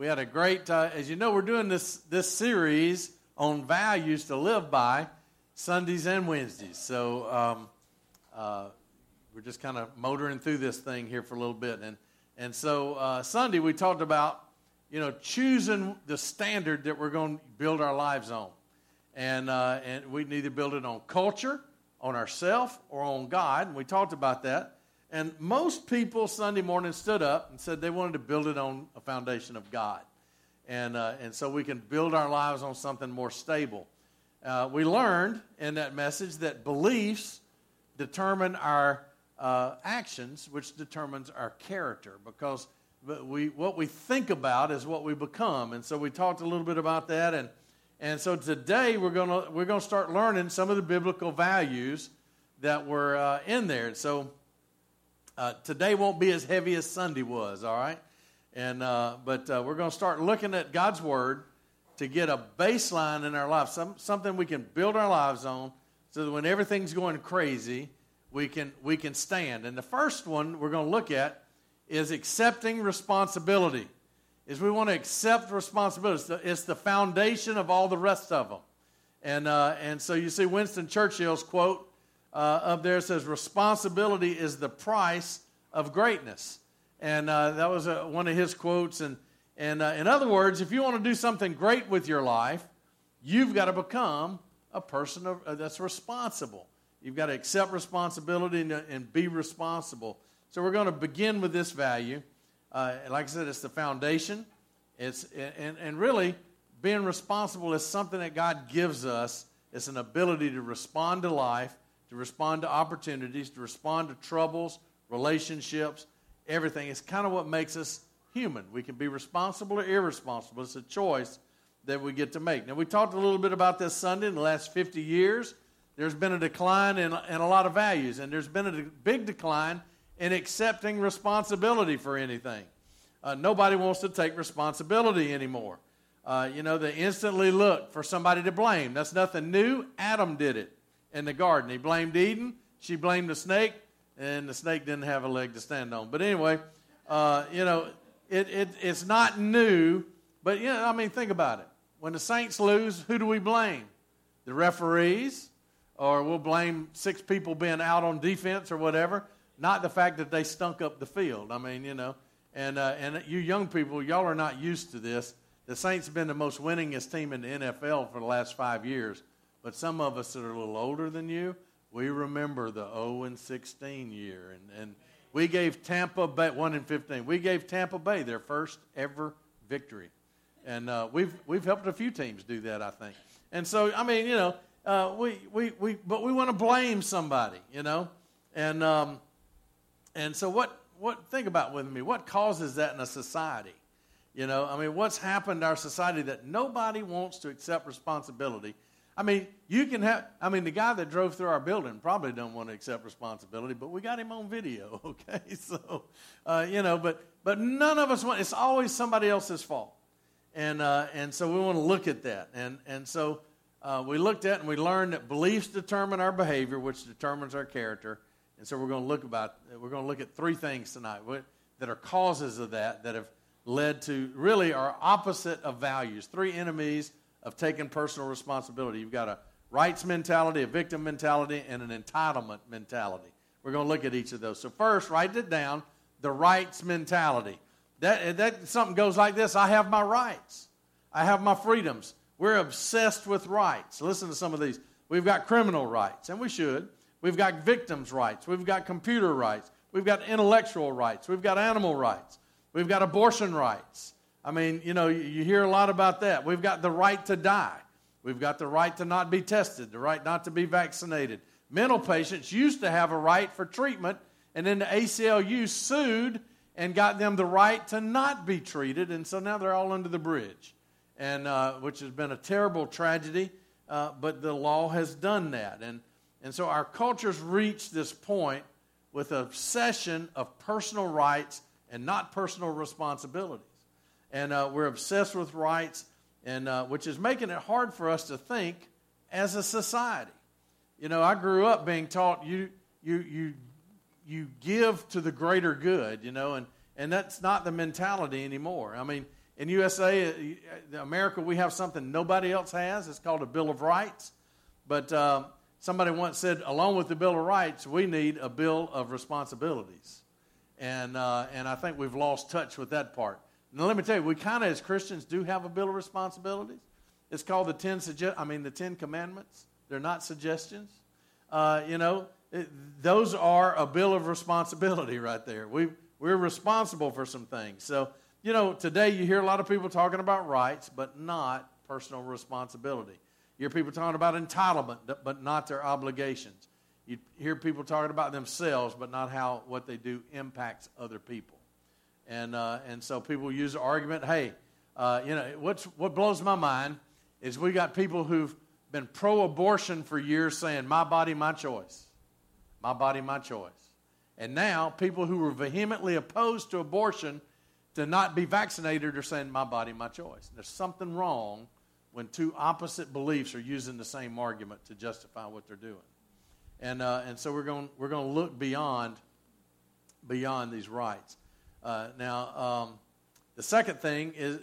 we had a great, uh, as you know, we're doing this, this series on values to live by Sundays and Wednesdays. So um, uh, we're just kind of motoring through this thing here for a little bit. And, and so uh, Sunday we talked about, you know, choosing the standard that we're going to build our lives on. And, uh, and we need to build it on culture, on ourself, or on God. And we talked about that. And most people Sunday morning stood up and said they wanted to build it on a foundation of God. And, uh, and so we can build our lives on something more stable. Uh, we learned in that message that beliefs determine our uh, actions, which determines our character, because we, what we think about is what we become. And so we talked a little bit about that. And, and so today we're going we're gonna start learning some of the biblical values that were uh, in there. So uh, today won't be as heavy as Sunday was, all right? And, uh, but uh, we're going to start looking at God's Word to get a baseline in our lives, some, something we can build our lives on so that when everything's going crazy, we can, we can stand. And the first one we're going to look at is accepting responsibility. Is we want to accept responsibility. It's the, it's the foundation of all the rest of them. And, uh, and so you see Winston Churchill's quote uh, up there says, Responsibility is the price of greatness. And uh, that was a, one of his quotes. And, and uh, in other words, if you want to do something great with your life, you've got to become a person of, uh, that's responsible. You've got to accept responsibility and, and be responsible. So we're going to begin with this value. Uh, like I said, it's the foundation. It's, and, and really, being responsible is something that God gives us. It's an ability to respond to life to respond to opportunities, to respond to troubles, relationships, everything. It's kind of what makes us human. We can be responsible or irresponsible. It's a choice that we get to make. Now, we talked a little bit about this Sunday in the last 50 years. There's been a decline in, in a lot of values, and there's been a big decline in accepting responsibility for anything. Uh, nobody wants to take responsibility anymore. Uh, you know, they instantly look for somebody to blame. That's nothing new. Adam did it in the garden. He blamed Eden. She blamed the snake, and the snake didn't have a leg to stand on. But anyway, uh, you know, it, it, it's not new. But, you know, I mean, think about it. When the Saints lose, who do we blame? The referees, or we'll blame six people being out on defense or whatever. Not the fact that they stunk up the field. I mean, you know, and, uh, and you young people, y'all are not used to this. The Saints have been the most winningest team in the NFL for the last five years. But some of us that are a little older than you, we remember the 0 and 16 year. And, and we gave Tampa Bay, 1 and 15, we gave Tampa Bay their first ever victory. And uh, we've, we've helped a few teams do that, I think. And so, I mean, you know, uh, we, we, we, but we want to blame somebody, you know? And, um, and so what, what, think about with me, what causes that in a society? You know, I mean, what's happened to our society that nobody wants to accept responsibility I mean, you can have, I mean, the guy that drove through our building probably don't want to accept responsibility, but we got him on video, okay? So, uh, you know, but, but none of us want, it's always somebody else's fault. And, uh, and so we want to look at that. And, and so uh, we looked at and we learned that beliefs determine our behavior, which determines our character. And so we're going to look about, we're going to look at three things tonight that are causes of that that have led to really our opposite of values, three enemies of taking personal responsibility. You've got a rights mentality, a victim mentality, and an entitlement mentality. We're going to look at each of those. So, first, write it down the rights mentality. That, that something goes like this I have my rights, I have my freedoms. We're obsessed with rights. Listen to some of these. We've got criminal rights, and we should. We've got victims' rights. We've got computer rights. We've got intellectual rights. We've got animal rights. We've got abortion rights. I mean, you know, you hear a lot about that. We've got the right to die. We've got the right to not be tested, the right not to be vaccinated. Mental patients used to have a right for treatment, and then the ACLU sued and got them the right to not be treated, and so now they're all under the bridge, and uh, which has been a terrible tragedy. Uh, but the law has done that, and and so our culture's reached this point with obsession of personal rights and not personal responsibility and uh, we're obsessed with rights, and uh, which is making it hard for us to think as a society. You know, I grew up being taught you you you you give to the greater good, you know, and and that's not the mentality anymore. I mean, in USA, uh, America, we have something nobody else has. It's called a Bill of Rights. But uh, somebody once said, along with the Bill of Rights, we need a Bill of Responsibilities. And, uh, and I think we've lost touch with that part. Now, let me tell you, we kind of, as Christians, do have a Bill of Responsibilities. It's called the Ten, Suge- I mean, the Ten Commandments. They're not suggestions. Uh, you know, it, those are a Bill of Responsibility right there. We, we're responsible for some things. So, you know, today you hear a lot of people talking about rights, but not personal responsibility. You hear people talking about entitlement, but not their obligations. You hear people talking about themselves, but not how what they do impacts other people. And, uh, and so people use the argument hey, uh, you know, what's, what blows my mind is we got people who've been pro abortion for years saying, my body, my choice. My body, my choice. And now people who were vehemently opposed to abortion to not be vaccinated are saying, My body, my choice. There's something wrong when two opposite beliefs are using the same argument to justify what they're doing. And, uh, and so we're going we're going to look beyond, beyond these rights. Uh, now, um, the second thing is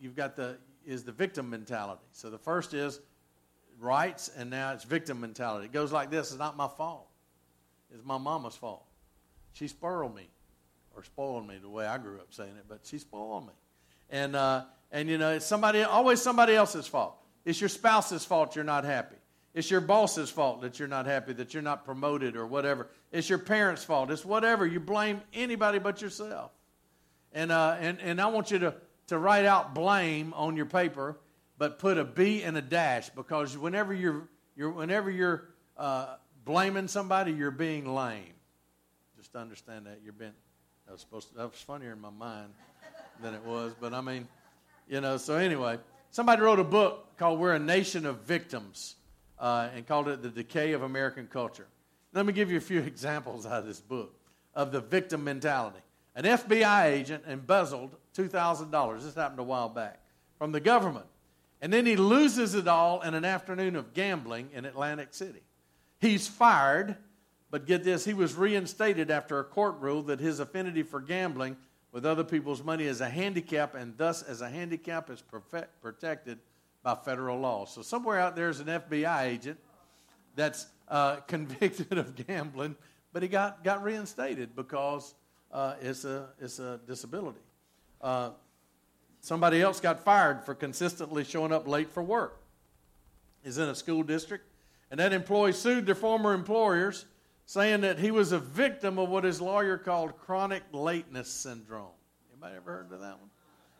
you've got the is the victim mentality. So the first is rights, and now it's victim mentality. It goes like this: It's not my fault. It's my mama's fault. She spoiled me or spoiled me the way I grew up saying it, but she spoiled me. And, uh, and you know, it's somebody, always somebody else's fault. It's your spouse's fault you're not happy. It's your boss's fault that you're not happy, that you're not promoted or whatever. It's your parents' fault. It's whatever. You blame anybody but yourself. And, uh, and, and I want you to, to write out blame on your paper, but put a B and a dash because whenever you're, you're, whenever you're uh, blaming somebody, you're being lame. Just understand that. You're being, that was supposed to, that was funnier in my mind than it was. But I mean, you know, so anyway, somebody wrote a book called We're a Nation of Victims uh, and called it The Decay of American Culture. Let me give you a few examples out of this book of the victim mentality. An FBI agent embezzled $2,000. This happened a while back from the government. And then he loses it all in an afternoon of gambling in Atlantic City. He's fired but get this, he was reinstated after a court ruled that his affinity for gambling with other people's money is a handicap, and thus, as a handicap, is perfect, protected by federal law. So, somewhere out there is an FBI agent that's uh, convicted of gambling, but he got, got reinstated because uh, it's, a, it's a disability. Uh, somebody else got fired for consistently showing up late for work. Is in a school district, and that employee sued their former employers saying that he was a victim of what his lawyer called chronic lateness syndrome. Anybody ever heard of that one?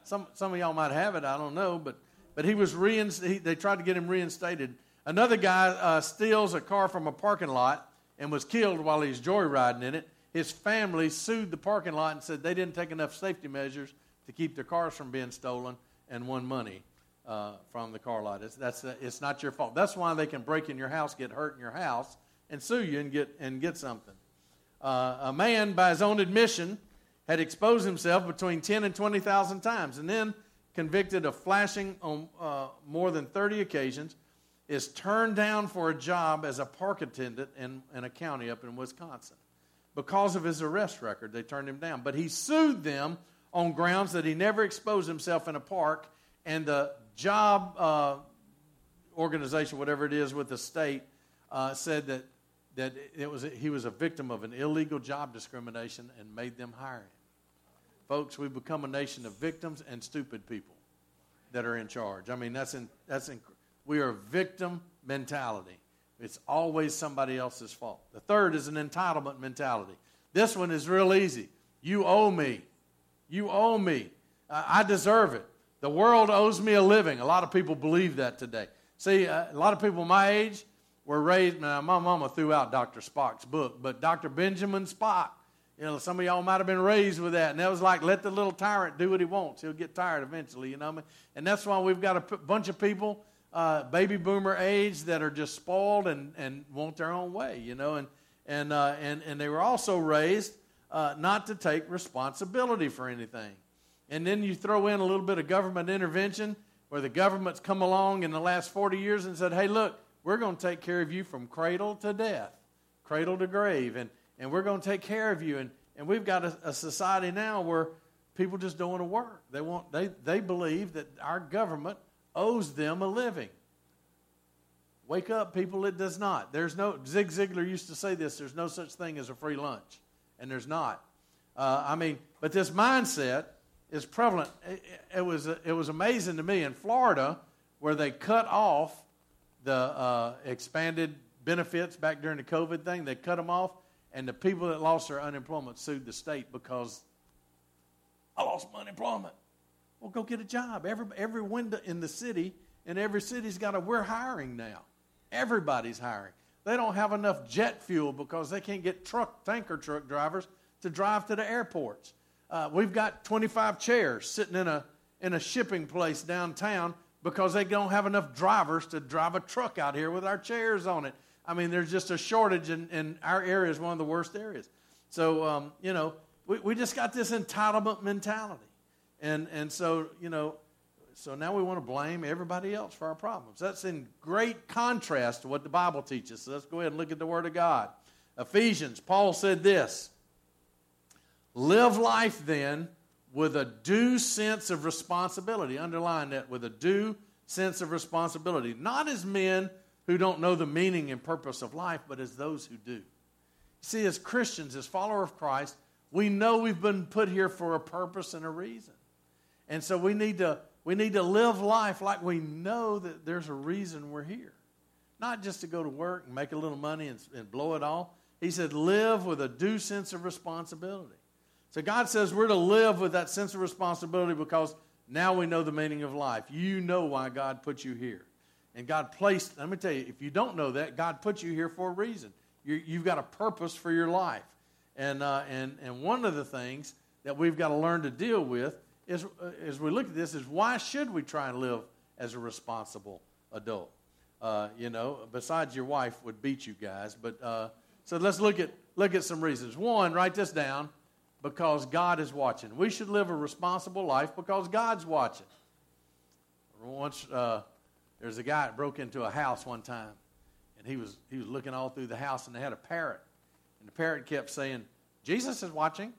Some, some of y'all might have it, I don't know, but, but he was reinstated. They tried to get him reinstated. Another guy uh, steals a car from a parking lot and was killed while he's joyriding in it. His family sued the parking lot and said they didn't take enough safety measures to keep their cars from being stolen and won money uh, from the car lot. It's, that's, uh, it's not your fault. That's why they can break in your house, get hurt in your house, and sue you and get, and get something. Uh, a man, by his own admission, had exposed himself between 10 and 20,000 times and then convicted of flashing on uh, more than 30 occasions, is turned down for a job as a park attendant in, in a county up in Wisconsin. Because of his arrest record, they turned him down. But he sued them on grounds that he never exposed himself in a park, and the job uh, organization, whatever it is with the state, uh, said that that it was he was a victim of an illegal job discrimination and made them hire him. Folks, we've become a nation of victims and stupid people that are in charge. I mean, that's in, that's in, we are victim mentality. It's always somebody else's fault. The third is an entitlement mentality. This one is real easy. You owe me. You owe me. I deserve it. The world owes me a living. A lot of people believe that today. See, uh, a lot of people my age, were raised. Now, my mama threw out Dr. Spock's book, but Dr. Benjamin Spock, you know, some of y'all might have been raised with that. And that was like, let the little tyrant do what he wants. He'll get tired eventually, you know I mean? And that's why we've got a p- bunch of people, uh, baby boomer age, that are just spoiled and, and want their own way, you know? And, and, uh, and, and they were also raised uh, not to take responsibility for anything. And then you throw in a little bit of government intervention where the government's come along in the last 40 years and said, hey, look, we're going to take care of you from cradle to death, cradle to grave, and, and we're going to take care of you. And, and we've got a, a society now where people just don't want to work. They want they they believe that our government owes them a living. Wake up, people, it does not. There's no Zig Ziglar used to say this, there's no such thing as a free lunch. And there's not. Uh, I mean, but this mindset is prevalent. It, it, was it was amazing to me in Florida where they cut off the uh, expanded benefits back during the COVID thing. They cut them off, and the people that lost their unemployment sued the state because I lost my unemployment. Well, go get a job. Every every window in the city, and every city's got a. We're hiring now. Everybody's hiring. They don't have enough jet fuel because they can't get truck tanker truck drivers to drive to the airports. Uh, we've got 25 chairs sitting in a in a shipping place downtown because they don't have enough drivers to drive a truck out here with our chairs on it. I mean, there's just a shortage, and, and our area is one of the worst areas. So, um, you know, we, we just got this entitlement mentality. And, and so, you know, so now we want to blame everybody else for our problems. That's in great contrast to what the Bible teaches. So let's go ahead and look at the Word of God. Ephesians, Paul said this Live life then with a due sense of responsibility. Underline that with a due sense of responsibility. Not as men who don't know the meaning and purpose of life, but as those who do. See, as Christians, as followers of Christ, we know we've been put here for a purpose and a reason. And so we need to we need to live life like we know that there's a reason we're here. Not just to go to work and make a little money and, and blow it all. He said, live with a due sense of responsibility. So God says we're to live with that sense of responsibility because now we know the meaning of life. You know why God put you here. And God placed, let me tell you, if you don't know that, God put you here for a reason. you have got a purpose for your life. And, uh, and, and one of the things that we've got to learn to deal with is, uh, as we look at this, is why should we try and live as a responsible adult? Uh, you know, besides your wife would beat you guys. But uh, so let's look at look at some reasons. One, write this down, because God is watching. We should live a responsible life because God's watching. Once uh, there's a guy that broke into a house one time, and he was he was looking all through the house, and they had a parrot, and the parrot kept saying, "Jesus is watching,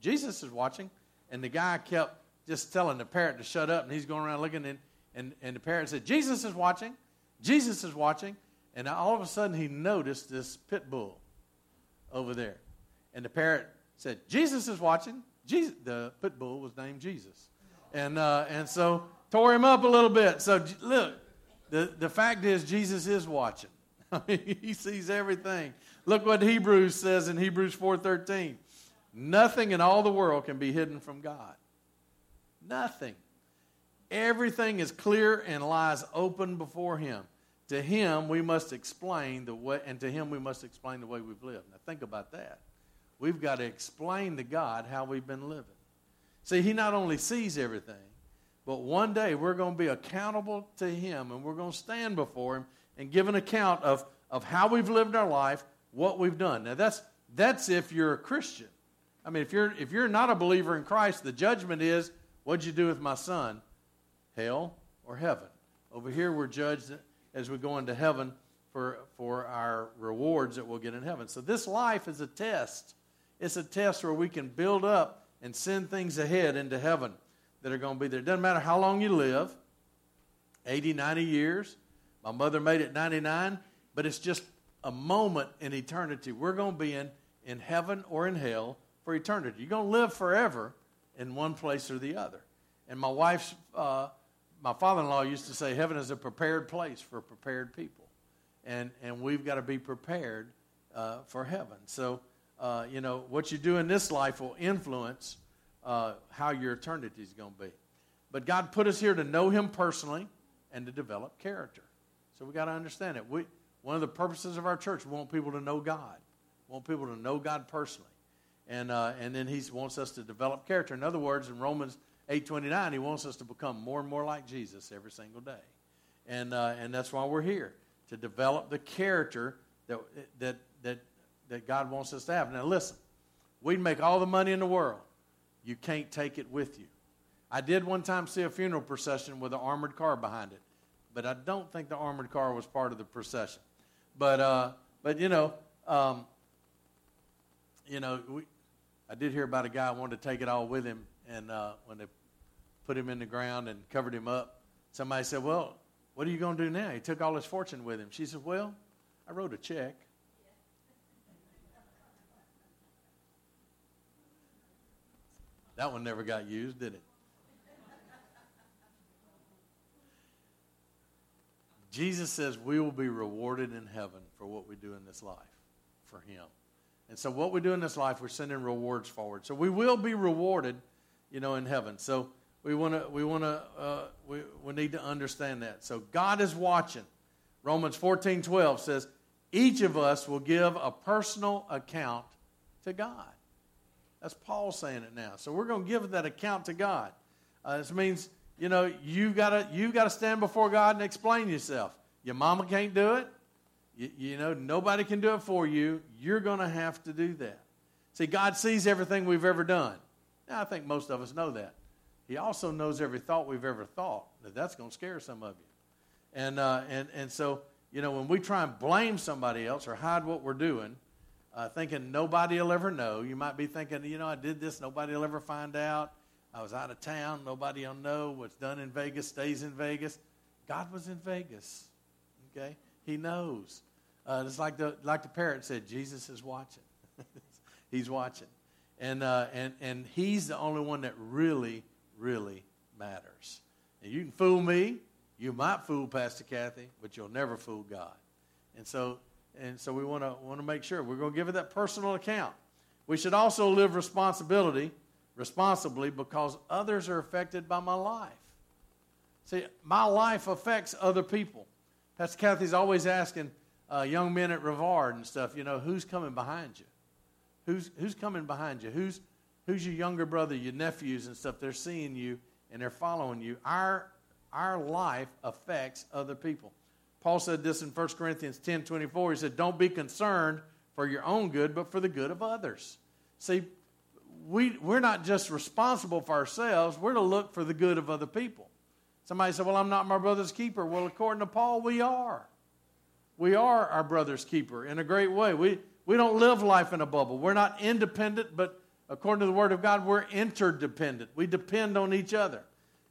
Jesus is watching," and the guy kept just telling the parrot to shut up, and he's going around looking, and, and, and the parrot said, Jesus is watching, Jesus is watching. And all of a sudden, he noticed this pit bull over there. And the parrot said, Jesus is watching. Jesus, the pit bull was named Jesus. And, uh, and so tore him up a little bit. So look, the, the fact is, Jesus is watching. he sees everything. Look what Hebrews says in Hebrews 4.13. Nothing in all the world can be hidden from God. Nothing. Everything is clear and lies open before Him. To Him we must explain the way, and to Him we must explain the way we've lived. Now think about that. We've got to explain to God how we've been living. See, He not only sees everything, but one day we're going to be accountable to Him and we're going to stand before Him and give an account of, of how we've lived our life, what we've done. Now that's that's if you're a Christian. I mean, if you're if you're not a believer in Christ, the judgment is What'd you do with my son? Hell or heaven? Over here, we're judged as we go into heaven for, for our rewards that we'll get in heaven. So, this life is a test. It's a test where we can build up and send things ahead into heaven that are going to be there. It doesn't matter how long you live 80, 90 years. My mother made it 99, but it's just a moment in eternity. We're going to be in, in heaven or in hell for eternity. You're going to live forever, in one place or the other. And my wife's, uh, my father-in-law used to say, heaven is a prepared place for prepared people, and and we've got to be prepared uh, for heaven. So, uh, you know, what you do in this life will influence uh, how your eternity is going to be. But God put us here to know Him personally and to develop character. So we got to understand it. We one of the purposes of our church, we want people to know God. We want people to know God personally and uh, and then he wants us to develop character. In other words, in Romans eight twenty nine, he wants us to become more and more like Jesus every single day, and uh, and that's why we're here to develop the character that that that that God wants us to have. Now listen, we'd make all the money in the world, you can't take it with you. I did one time see a funeral procession with an armored car behind it, but I don't think the armored car was part of the procession. But uh, but you know. Um, you know, we, I did hear about a guy who wanted to take it all with him, and uh, when they put him in the ground and covered him up, somebody said, "Well, what are you going to do now?" He took all his fortune with him. She said, "Well, I wrote a check." That one never got used, did it? Jesus says we will be rewarded in heaven for what we do in this life for Him. And so, what we do in this life, we're sending rewards forward. So, we will be rewarded, you know, in heaven. So, we want to, we want to, uh, we, we need to understand that. So, God is watching. Romans 14 12 says, each of us will give a personal account to God. That's Paul saying it now. So, we're going to give that account to God. Uh, this means you know, you've gotta you gotta stand before God and explain yourself. Your mama can't do it. You, you know, nobody can do it for you. You're gonna have to do that. See, God sees everything we've ever done. Now, I think most of us know that. He also knows every thought we've ever thought. That that's going to scare some of you. And uh, and and so you know, when we try and blame somebody else or hide what we're doing, uh, thinking nobody will ever know, you might be thinking, you know, I did this, nobody will ever find out. I was out of town. Nobody will know what's done in Vegas stays in Vegas. God was in Vegas. Okay? He knows. Uh, it's like the, like the parrot said, Jesus is watching. he's watching. And, uh, and, and he's the only one that really, really matters. And you can fool me. You might fool Pastor Kathy, but you'll never fool God. And so, and so we want to want to make sure we're going to give it that personal account. We should also live responsibility responsibly because others are affected by my life. See, my life affects other people. Pastor Kathy's always asking uh, young men at Rivard and stuff, you know, who's coming behind you? Who's, who's coming behind you? Who's, who's your younger brother, your nephews and stuff? They're seeing you and they're following you. Our, our life affects other people. Paul said this in 1 Corinthians 10 24. He said, Don't be concerned for your own good, but for the good of others. See, we, we're not just responsible for ourselves, we're to look for the good of other people. Somebody said, Well, I'm not my brother's keeper. Well, according to Paul, we are. We are our brother's keeper in a great way. We, we don't live life in a bubble. We're not independent, but according to the Word of God, we're interdependent. We depend on each other.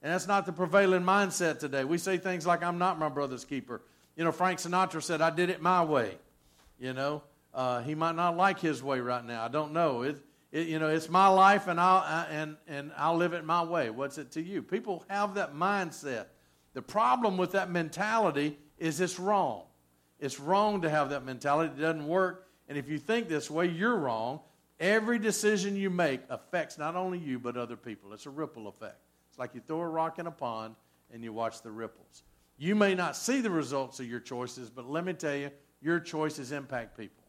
And that's not the prevailing mindset today. We say things like, I'm not my brother's keeper. You know, Frank Sinatra said, I did it my way. You know, uh, he might not like his way right now. I don't know. It, it, you know, it's my life and I'll, I, and, and I'll live it my way. What's it to you? People have that mindset. The problem with that mentality is it's wrong. It's wrong to have that mentality. It doesn't work. And if you think this way, you're wrong. Every decision you make affects not only you, but other people. It's a ripple effect. It's like you throw a rock in a pond and you watch the ripples. You may not see the results of your choices, but let me tell you, your choices impact people.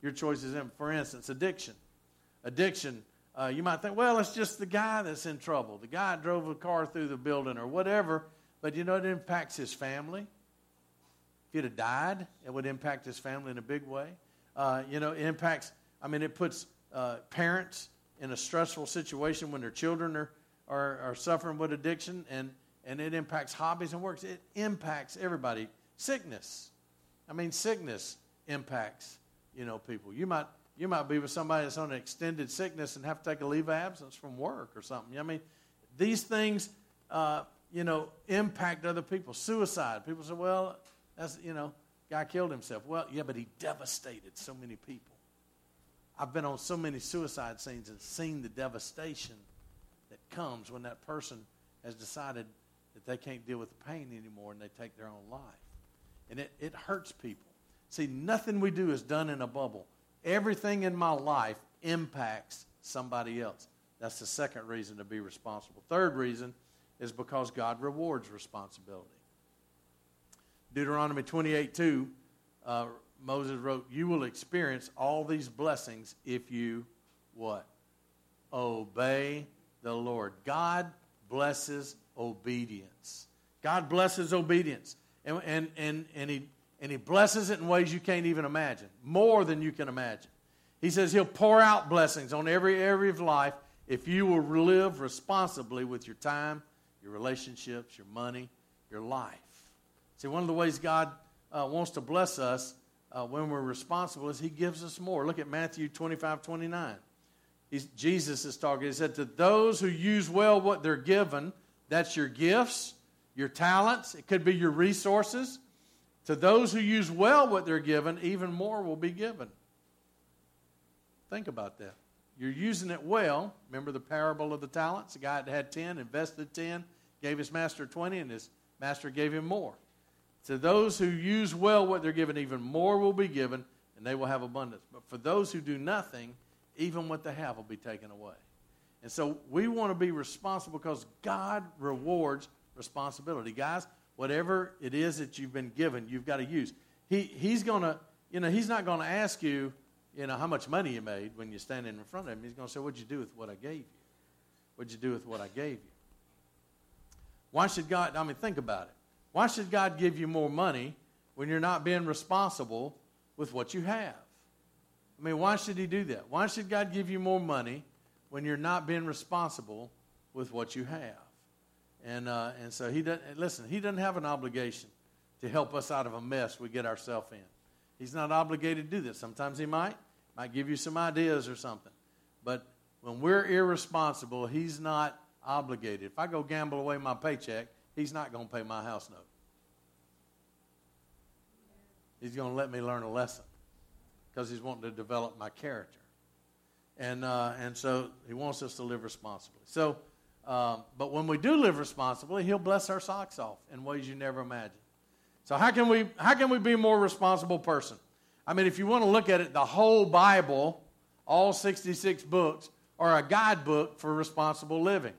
Your choices, for instance, addiction addiction, uh, you might think, well, it's just the guy that's in trouble. The guy drove a car through the building or whatever, but you know, it impacts his family. If he'd have died, it would impact his family in a big way. Uh, you know, it impacts, I mean, it puts uh, parents in a stressful situation when their children are, are, are suffering with addiction, and, and it impacts hobbies and works. It impacts everybody. Sickness. I mean, sickness impacts, you know, people. You might you might be with somebody that's on an extended sickness and have to take a leave of absence from work or something. I mean, these things, uh, you know, impact other people. Suicide. People say, well, that's, you know, guy killed himself. Well, yeah, but he devastated so many people. I've been on so many suicide scenes and seen the devastation that comes when that person has decided that they can't deal with the pain anymore and they take their own life. And it, it hurts people. See, nothing we do is done in a bubble. Everything in my life impacts somebody else. That's the second reason to be responsible. Third reason is because God rewards responsibility. Deuteronomy 28 2, uh, Moses wrote, You will experience all these blessings if you what? Obey the Lord. God blesses obedience. God blesses obedience. And, and, and, and he and He blesses it in ways you can't even imagine, more than you can imagine. He says He'll pour out blessings on every area of life if you will live responsibly with your time, your relationships, your money, your life. See, one of the ways God uh, wants to bless us uh, when we're responsible is He gives us more. Look at Matthew 25 29. he's, Jesus is talking. He said, To those who use well what they're given, that's your gifts, your talents, it could be your resources. To those who use well what they're given, even more will be given. Think about that. You're using it well. Remember the parable of the talents? The guy that had 10 invested 10, gave his master 20, and his master gave him more. To those who use well what they're given, even more will be given, and they will have abundance. But for those who do nothing, even what they have will be taken away. And so we want to be responsible because God rewards responsibility. Guys, whatever it is that you've been given, you've got to use. He, he's going to, you know, he's not going to ask you, you know, how much money you made when you're standing in front of him. He's going to say, what'd you do with what I gave you? What'd you do with what I gave you? Why should God, I mean, think about it. Why should God give you more money when you're not being responsible with what you have? I mean, why should He do that? Why should God give you more money when you're not being responsible with what you have? And, uh, and so He doesn't, listen, He doesn't have an obligation to help us out of a mess we get ourselves in. He's not obligated to do this. Sometimes He might, might give you some ideas or something. But when we're irresponsible, He's not obligated. If I go gamble away my paycheck, He's not going to pay my house note. He's going to let me learn a lesson because he's wanting to develop my character. And, uh, and so he wants us to live responsibly. So, uh, but when we do live responsibly, he'll bless our socks off in ways you never imagined. So how can we how can we be a more responsible person? I mean, if you want to look at it, the whole Bible, all 66 books, are a guidebook for responsible living.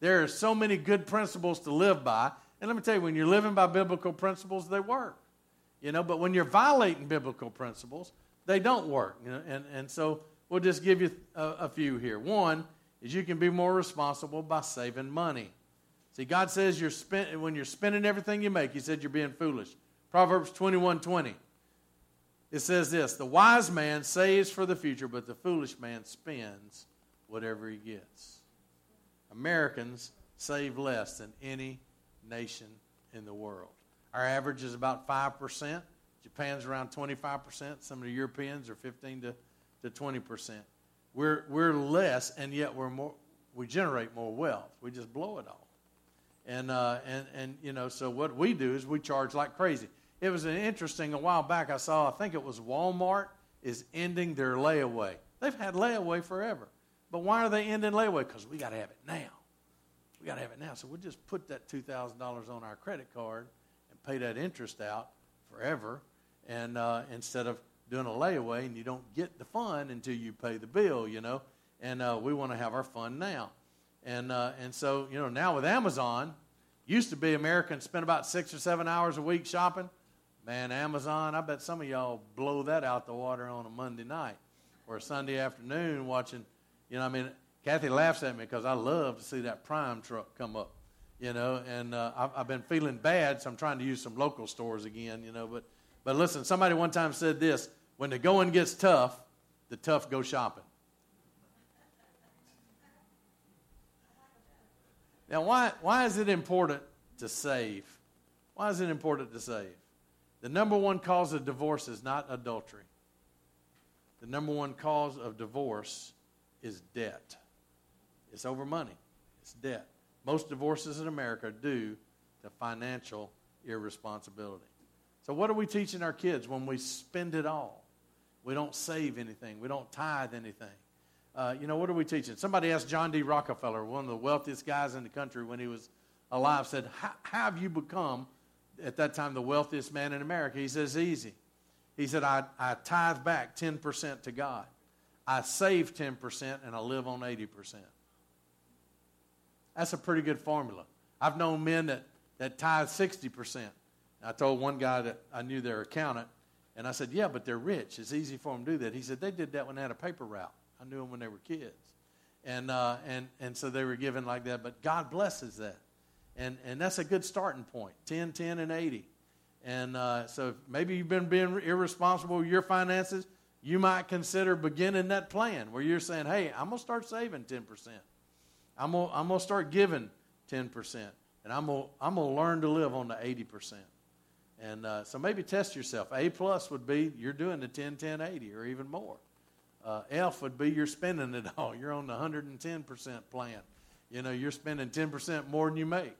There are so many good principles to live by. And let me tell you, when you're living by biblical principles, they work. You know, but when you're violating biblical principles, they don't work. You know? and, and so we'll just give you a, a few here. One is you can be more responsible by saving money. See, God says you're spent, when you're spending everything you make, He said you're being foolish. Proverbs 21 20. It says this The wise man saves for the future, but the foolish man spends whatever he gets. Americans save less than any nation in the world. Our average is about 5%. Japan's around 25%. Some of the Europeans are 15 to, to 20%. We're, we're less, and yet we're more, we generate more wealth. We just blow it all. And, uh, and, and, you know, so what we do is we charge like crazy. It was an interesting, a while back I saw, I think it was Walmart is ending their layaway. They've had layaway forever. But why are they ending layaway? Because we got to have it now. We got to have it now. So we'll just put that $2,000 on our credit card and pay that interest out forever. And uh, instead of doing a layaway and you don't get the fund until you pay the bill, you know. And uh, we want to have our fun now. And, uh, and so, you know, now with Amazon, used to be Americans spend about six or seven hours a week shopping. Man, Amazon, I bet some of y'all blow that out the water on a Monday night or a Sunday afternoon watching you know, I mean, Kathy laughs at me because I love to see that prime truck come up. You know, and uh, I've, I've been feeling bad, so I'm trying to use some local stores again. You know, but but listen, somebody one time said this: when the going gets tough, the tough go shopping. Now, why, why is it important to save? Why is it important to save? The number one cause of divorce is not adultery. The number one cause of divorce is debt. It's over money, it's debt. Most divorces in America are due to financial irresponsibility. So, what are we teaching our kids when we spend it all? We don't save anything, we don't tithe anything. Uh, you know, what are we teaching? Somebody asked John D. Rockefeller, one of the wealthiest guys in the country when he was alive, said, How have you become, at that time, the wealthiest man in America? He says, Easy. He said, I, I tithe back 10% to God. I save 10% and I live on 80%. That's a pretty good formula. I've known men that, that tithe 60%. I told one guy that I knew their accountant, and I said, Yeah, but they're rich. It's easy for them to do that. He said, They did that when they had a paper route. I knew them when they were kids. And, uh, and, and so they were given like that. But God blesses that. And, and that's a good starting point 10, 10, and 80. And uh, so maybe you've been being irresponsible with your finances you might consider beginning that plan where you're saying, hey, I'm going to start saving 10%. I'm going I'm to start giving 10%. And I'm going I'm to learn to live on the 80%. And uh, so maybe test yourself. A plus would be you're doing the 10, 10, 80 or even more. Uh, F would be you're spending it all. You're on the 110% plan. You know, you're spending 10% more than you make.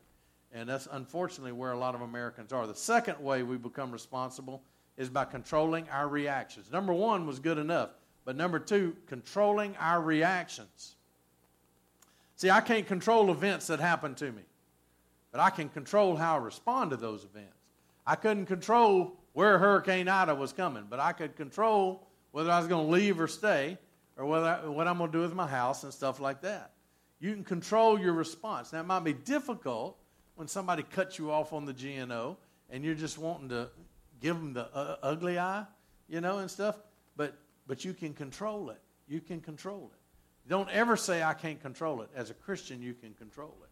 And that's unfortunately where a lot of Americans are. The second way we become responsible is by controlling our reactions. Number one was good enough, but number two, controlling our reactions. See, I can't control events that happen to me, but I can control how I respond to those events. I couldn't control where Hurricane Ida was coming, but I could control whether I was going to leave or stay, or whether I, what I'm going to do with my house and stuff like that. You can control your response. Now, it might be difficult when somebody cuts you off on the GNO and you're just wanting to give them the uh, ugly eye, you know, and stuff, but, but you can control it. You can control it. Don't ever say, I can't control it. As a Christian, you can control it.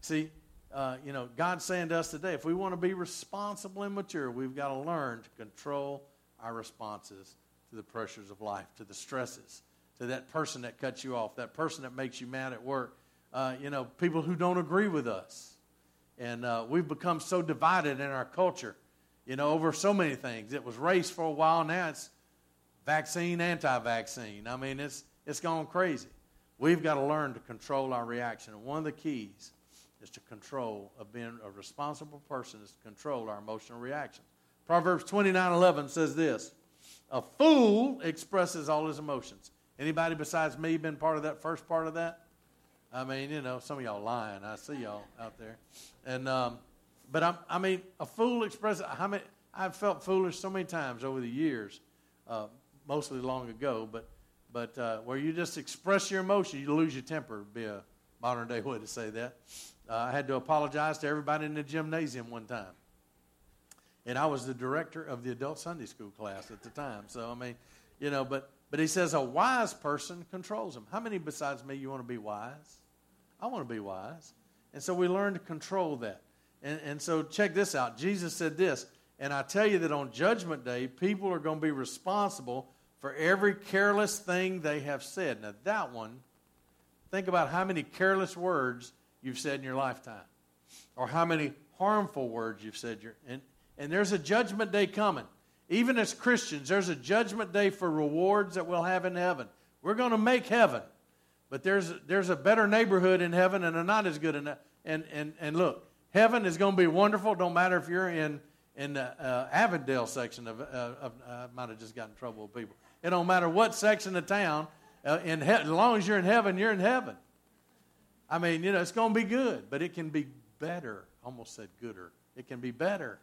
See, uh, you know, God's saying to us today, if we want to be responsible and mature, we've got to learn to control our responses to the pressures of life, to the stresses, to that person that cuts you off, that person that makes you mad at work, uh, you know, people who don't agree with us. And uh, we've become so divided in our culture, you know, over so many things. It was race for a while, now it's vaccine, anti vaccine. I mean, it's, it's gone crazy. We've got to learn to control our reaction. And one of the keys is to control, of being a responsible person, is to control our emotional reactions. Proverbs 29 11 says this A fool expresses all his emotions. Anybody besides me been part of that first part of that? I mean, you know, some of y'all lying. I see y'all out there. And, um, but I'm, I mean, a fool expresses, how many, I've felt foolish so many times over the years, uh, mostly long ago, but, but uh, where you just express your emotion, you lose your temper, be a modern day way to say that. Uh, I had to apologize to everybody in the gymnasium one time. And I was the director of the adult Sunday school class at the time. So, I mean, you know, but, but he says a wise person controls them. How many besides me you want to be wise? I want to be wise. And so we learn to control that. And, and so check this out. Jesus said this, and I tell you that on Judgment Day, people are going to be responsible for every careless thing they have said. Now, that one, think about how many careless words you've said in your lifetime, or how many harmful words you've said. Your, and, and there's a judgment day coming. Even as Christians, there's a judgment day for rewards that we'll have in heaven. We're going to make heaven, but there's, there's a better neighborhood in heaven and a not as good. In, and, and, and look, heaven is going to be wonderful. Don't matter if you're in, in the uh, Avondale section of, uh, of uh, I might have just gotten in trouble with people. It don't matter what section of town. Uh, in he- as long as you're in heaven, you're in heaven. I mean, you know, it's going to be good, but it can be better. Almost said gooder. It can be better,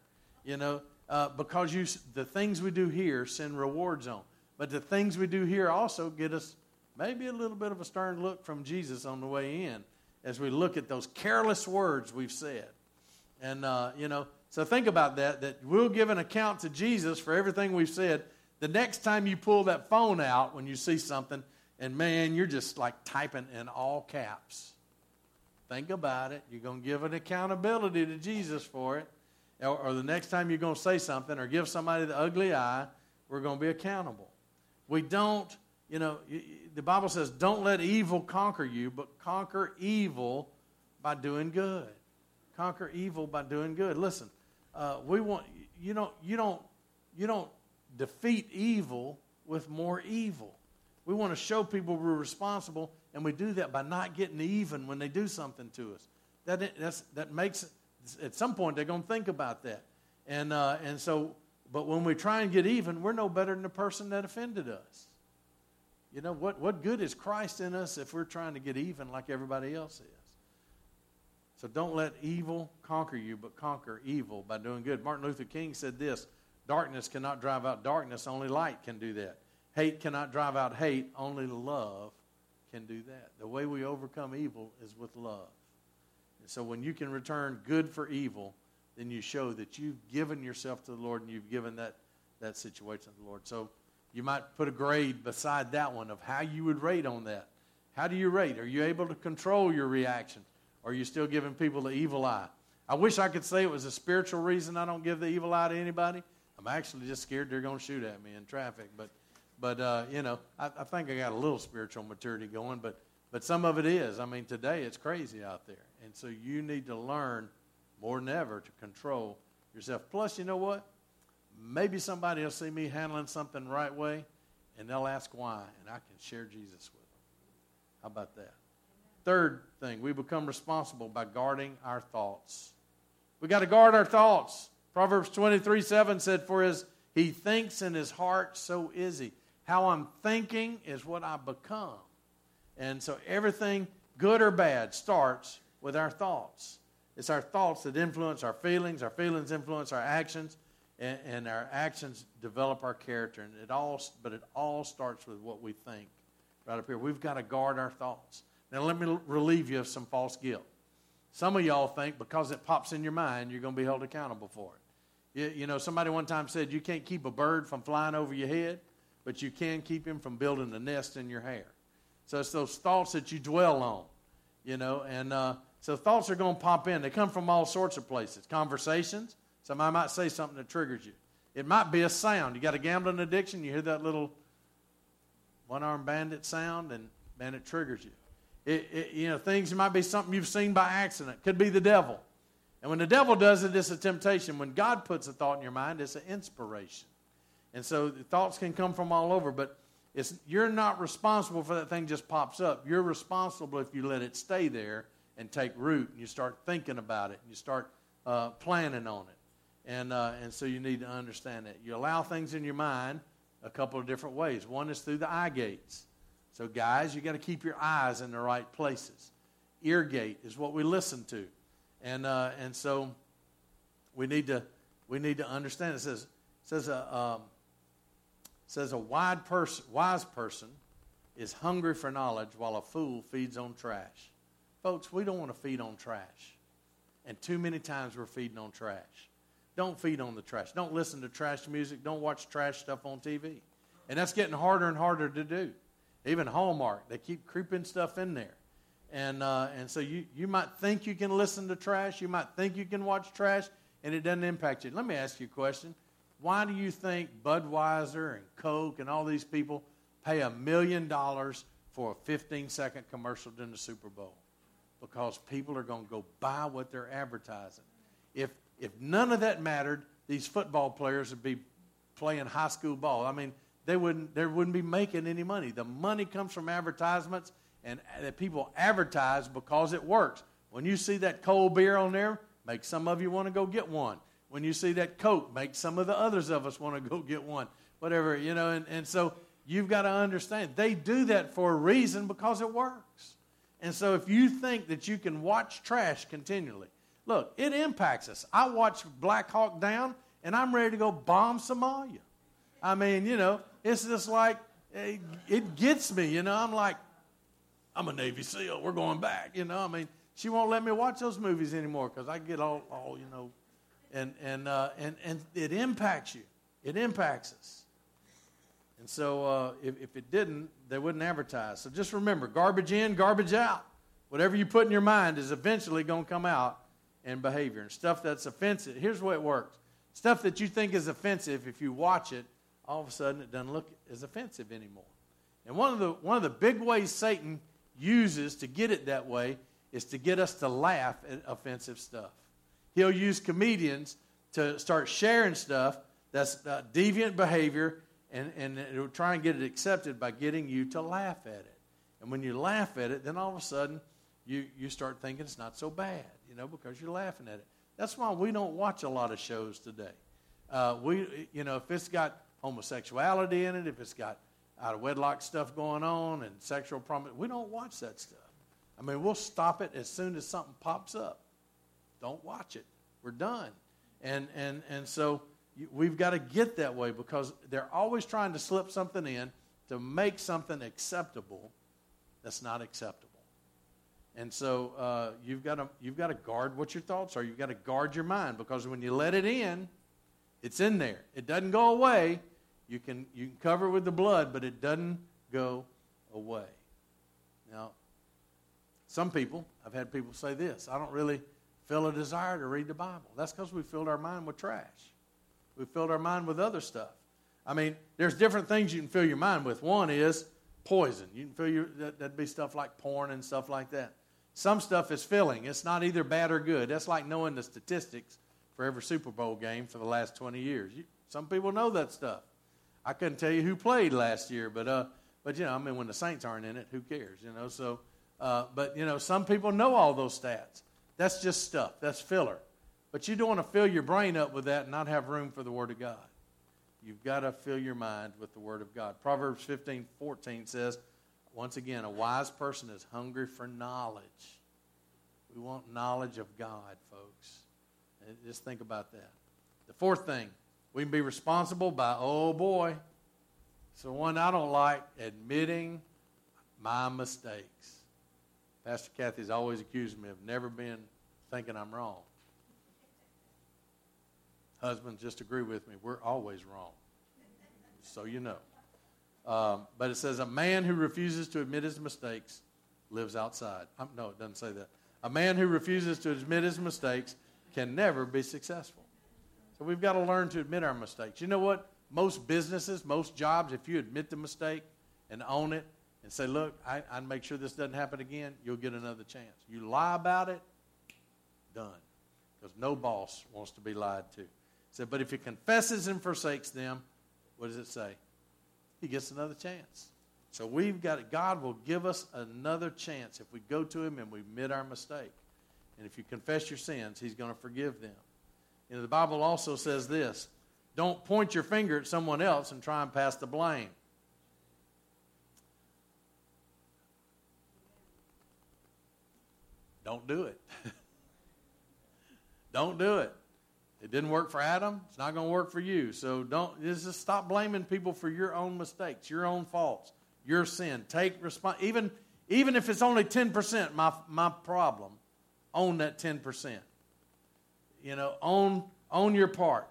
you know, uh, because you the things we do here send rewards on, but the things we do here also get us maybe a little bit of a stern look from Jesus on the way in as we look at those careless words we've said, and uh, you know. So think about that. That we'll give an account to Jesus for everything we've said. The next time you pull that phone out when you see something, and man, you're just like typing in all caps Think about it. You're going to give an accountability to Jesus for it. Or, or the next time you're going to say something or give somebody the ugly eye, we're going to be accountable. We don't, you know, the Bible says, don't let evil conquer you, but conquer evil by doing good. Conquer evil by doing good. Listen, uh, we want, you don't, you don't, you don't defeat evil with more evil. We want to show people we're responsible and we do that by not getting even when they do something to us. That, that makes, at some point, they're going to think about that. And, uh, and so, but when we try and get even, we're no better than the person that offended us. You know, what, what good is Christ in us if we're trying to get even like everybody else is? So don't let evil conquer you, but conquer evil by doing good. Martin Luther King said this Darkness cannot drive out darkness, only light can do that. Hate cannot drive out hate, only love can do that. The way we overcome evil is with love. And so when you can return good for evil, then you show that you've given yourself to the Lord and you've given that, that situation to the Lord. So you might put a grade beside that one of how you would rate on that. How do you rate? Are you able to control your reaction? Are you still giving people the evil eye? I wish I could say it was a spiritual reason I don't give the evil eye to anybody. I'm actually just scared they're going to shoot at me in traffic. But but, uh, you know, I, I think I got a little spiritual maturity going, but, but some of it is. I mean, today it's crazy out there. And so you need to learn more than ever to control yourself. Plus, you know what? Maybe somebody will see me handling something right way, and they'll ask why, and I can share Jesus with them. How about that? Third thing, we become responsible by guarding our thoughts. We got to guard our thoughts. Proverbs 23 7 said, For as he thinks in his heart, so is he. How I'm thinking is what I become. And so everything, good or bad, starts with our thoughts. It's our thoughts that influence our feelings, our feelings influence our actions, and, and our actions develop our character. And it all, but it all starts with what we think right up here. We've got to guard our thoughts. Now, let me relieve you of some false guilt. Some of y'all think because it pops in your mind, you're going to be held accountable for it. You, you, know, somebody one time said you can't keep a bird from flying over your head, but you can keep him from building a nest in your hair. So it's those thoughts that you dwell on, you know, and uh, so thoughts are going to pop in. They come from all sorts of places. Conversations. Somebody might say something that triggers you. It might be a sound. You got a gambling addiction, you hear that little one armed bandit sound, and man, it triggers you. It, it, you know, things might be something you've seen by accident. Could be the devil. And when the devil does it, it's a temptation. When God puts a thought in your mind, it's an inspiration. And so thoughts can come from all over, but it's, you're not responsible for that thing just pops up. You're responsible if you let it stay there and take root, and you start thinking about it, and you start uh, planning on it. And, uh, and so you need to understand that. You allow things in your mind a couple of different ways. One is through the eye gates. So, guys, you got to keep your eyes in the right places. Ear gate is what we listen to, and uh, and so we need to we need to understand. It says it says a um, says a wise person is hungry for knowledge, while a fool feeds on trash. Folks, we don't want to feed on trash, and too many times we're feeding on trash. Don't feed on the trash. Don't listen to trash music. Don't watch trash stuff on TV, and that's getting harder and harder to do. Even Hallmark, they keep creeping stuff in there. And, uh, and so you, you might think you can listen to trash, you might think you can watch trash, and it doesn't impact you. Let me ask you a question. Why do you think Budweiser and Coke and all these people pay a million dollars for a 15 second commercial during the Super Bowl? Because people are going to go buy what they're advertising. If, if none of that mattered, these football players would be playing high school ball. I mean, they wouldn't, they wouldn't be making any money. The money comes from advertisements, and that people advertise because it works. When you see that cold beer on there, make some of you want to go get one. When you see that Coke, make some of the others of us want to go get one. Whatever, you know, and, and so you've got to understand they do that for a reason because it works. And so if you think that you can watch trash continually, look, it impacts us. I watch Black Hawk Down, and I'm ready to go bomb Somalia. I mean, you know, it's just like, it, it gets me, you know. I'm like, I'm a Navy SEAL. We're going back, you know. I mean, she won't let me watch those movies anymore because I get all, all, you know, and and uh, and and it impacts you. It impacts us. And so, uh, if, if it didn't, they wouldn't advertise. So just remember, garbage in, garbage out. Whatever you put in your mind is eventually going to come out in behavior. And stuff that's offensive. Here's way it works. Stuff that you think is offensive, if you watch it, all of a sudden it doesn't look as offensive anymore. And one of the, one of the big ways Satan uses to get it that way is to get us to laugh at offensive stuff. He'll use comedians to start sharing stuff that's uh, deviant behavior, and, and it'll try and get it accepted by getting you to laugh at it. And when you laugh at it, then all of a sudden you, you start thinking it's not so bad, you know, because you're laughing at it. That's why we don't watch a lot of shows today. Uh, we, you know, if it's got homosexuality in it, if it's got out of wedlock stuff going on and sexual promise, we don't watch that stuff. I mean, we'll stop it as soon as something pops up. Don't watch it. We're done. And and and so we've got to get that way because they're always trying to slip something in to make something acceptable that's not acceptable. And so uh, you've got to you've got to guard what your thoughts are. You've got to guard your mind because when you let it in, it's in there. It doesn't go away. You can, you can cover it with the blood, but it doesn't go away. Now, some people, I've had people say this I don't really feel a desire to read the Bible. That's because we filled our mind with trash. We filled our mind with other stuff. I mean, there's different things you can fill your mind with. One is poison. You can fill your, that, that'd be stuff like porn and stuff like that. Some stuff is filling. It's not either bad or good. That's like knowing the statistics for every Super Bowl game for the last 20 years. You, some people know that stuff. I couldn't tell you who played last year, but uh, but you know, I mean, when the Saints aren't in it, who cares? You know, so uh, but you know, some people know all those stats. That's just stuff. That's filler. But you don't want to fill your brain up with that and not have room for the Word of God. You've got to fill your mind with the Word of God. Proverbs 15, 14 says, once again, a wise person is hungry for knowledge. We want knowledge of God, folks. Just think about that. The fourth thing, we can be responsible by, oh boy, so one I don't like, admitting my mistakes. Pastor Kathy's always accused me of never being thinking I'm wrong. Husbands, just agree with me. We're always wrong. So you know. Um, but it says, a man who refuses to admit his mistakes lives outside. No, it doesn't say that. A man who refuses to admit his mistakes can never be successful. So we've got to learn to admit our mistakes. You know what? Most businesses, most jobs, if you admit the mistake and own it and say, look, I, I make sure this doesn't happen again, you'll get another chance. You lie about it, done. Because no boss wants to be lied to. said, but if he confesses and forsakes them, what does it say? He gets another chance. So we've got. God will give us another chance if we go to Him and we admit our mistake. And if you confess your sins, He's going to forgive them. You know, the Bible also says this don't point your finger at someone else and try and pass the blame. Don't do it. don't do it. It didn't work for Adam. It's not going to work for you. So don't just stop blaming people for your own mistakes, your own faults, your sin. Take response. Even even if it's only ten percent, my my problem. Own that ten percent. You know, own own your part.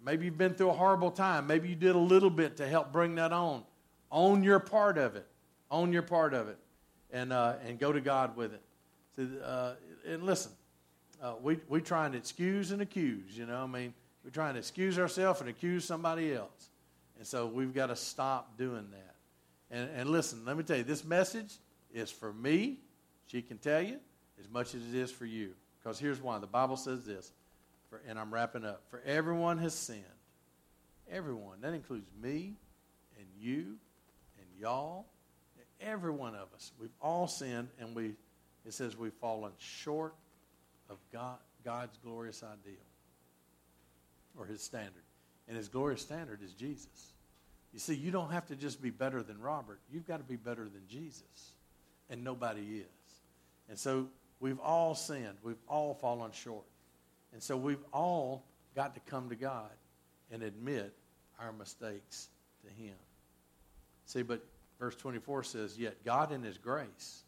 Maybe you've been through a horrible time. Maybe you did a little bit to help bring that on. Own your part of it. Own your part of it, and uh, and go to God with it. Uh, and listen, uh, we we try and excuse and accuse. You know, I mean, we're trying to excuse ourselves and accuse somebody else, and so we've got to stop doing that. And, and listen, let me tell you, this message is for me. She can tell you as much as it is for you. Because here's why the Bible says this, for, and I'm wrapping up. For everyone has sinned. Everyone. That includes me and you and y'all. Every one of us. We've all sinned, and we. It says we've fallen short of God, God's glorious ideal or his standard. And his glorious standard is Jesus. You see, you don't have to just be better than Robert. You've got to be better than Jesus. And nobody is. And so we've all sinned. We've all fallen short. And so we've all got to come to God and admit our mistakes to him. See, but verse 24 says, Yet God in his grace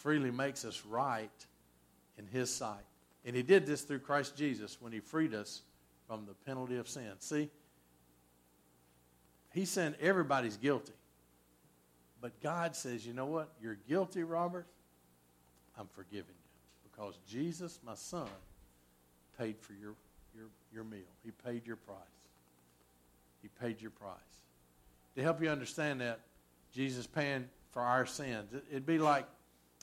freely makes us right in his sight. And he did this through Christ Jesus when he freed us from the penalty of sin. See, he's saying everybody's guilty. But God says, you know what? You're guilty, Robert. I'm forgiving you. Because Jesus, my son, paid for your, your, your meal. He paid your price. He paid your price. To help you understand that, Jesus paying for our sins. It'd be like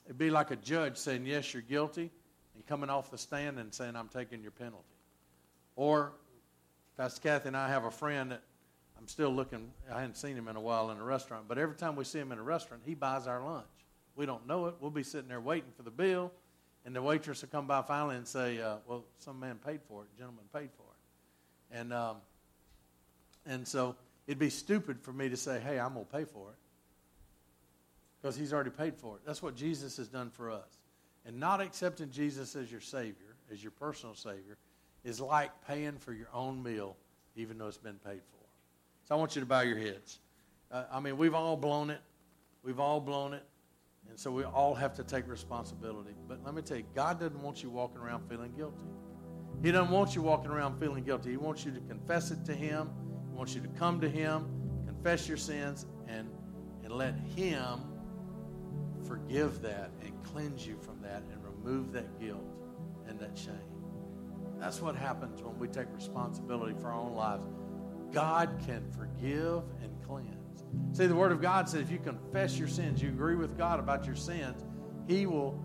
it'd be like a judge saying, Yes, you're guilty and coming off the stand and saying, I'm taking your penalty. Or Pastor Kathy and I have a friend that I'm still looking, I hadn't seen him in a while in a restaurant, but every time we see him in a restaurant, he buys our lunch. We don't know it. We'll be sitting there waiting for the bill, and the waitress will come by finally and say, uh, Well, some man paid for it, gentleman paid for it. And, um, and so it'd be stupid for me to say, Hey, I'm going to pay for it. Because he's already paid for it. That's what Jesus has done for us. And not accepting Jesus as your Savior, as your personal Savior, is like paying for your own meal, even though it's been paid for. So I want you to bow your heads. Uh, I mean, we've all blown it. We've all blown it. And so we all have to take responsibility. But let me tell you, God doesn't want you walking around feeling guilty. He doesn't want you walking around feeling guilty. He wants you to confess it to Him. He wants you to come to Him, confess your sins, and, and let Him forgive that and cleanse you from that and remove that guilt and that shame. That's what happens when we take responsibility for our own lives. God can forgive and cleanse. See, the Word of God says if you confess your sins, you agree with God about your sins, He will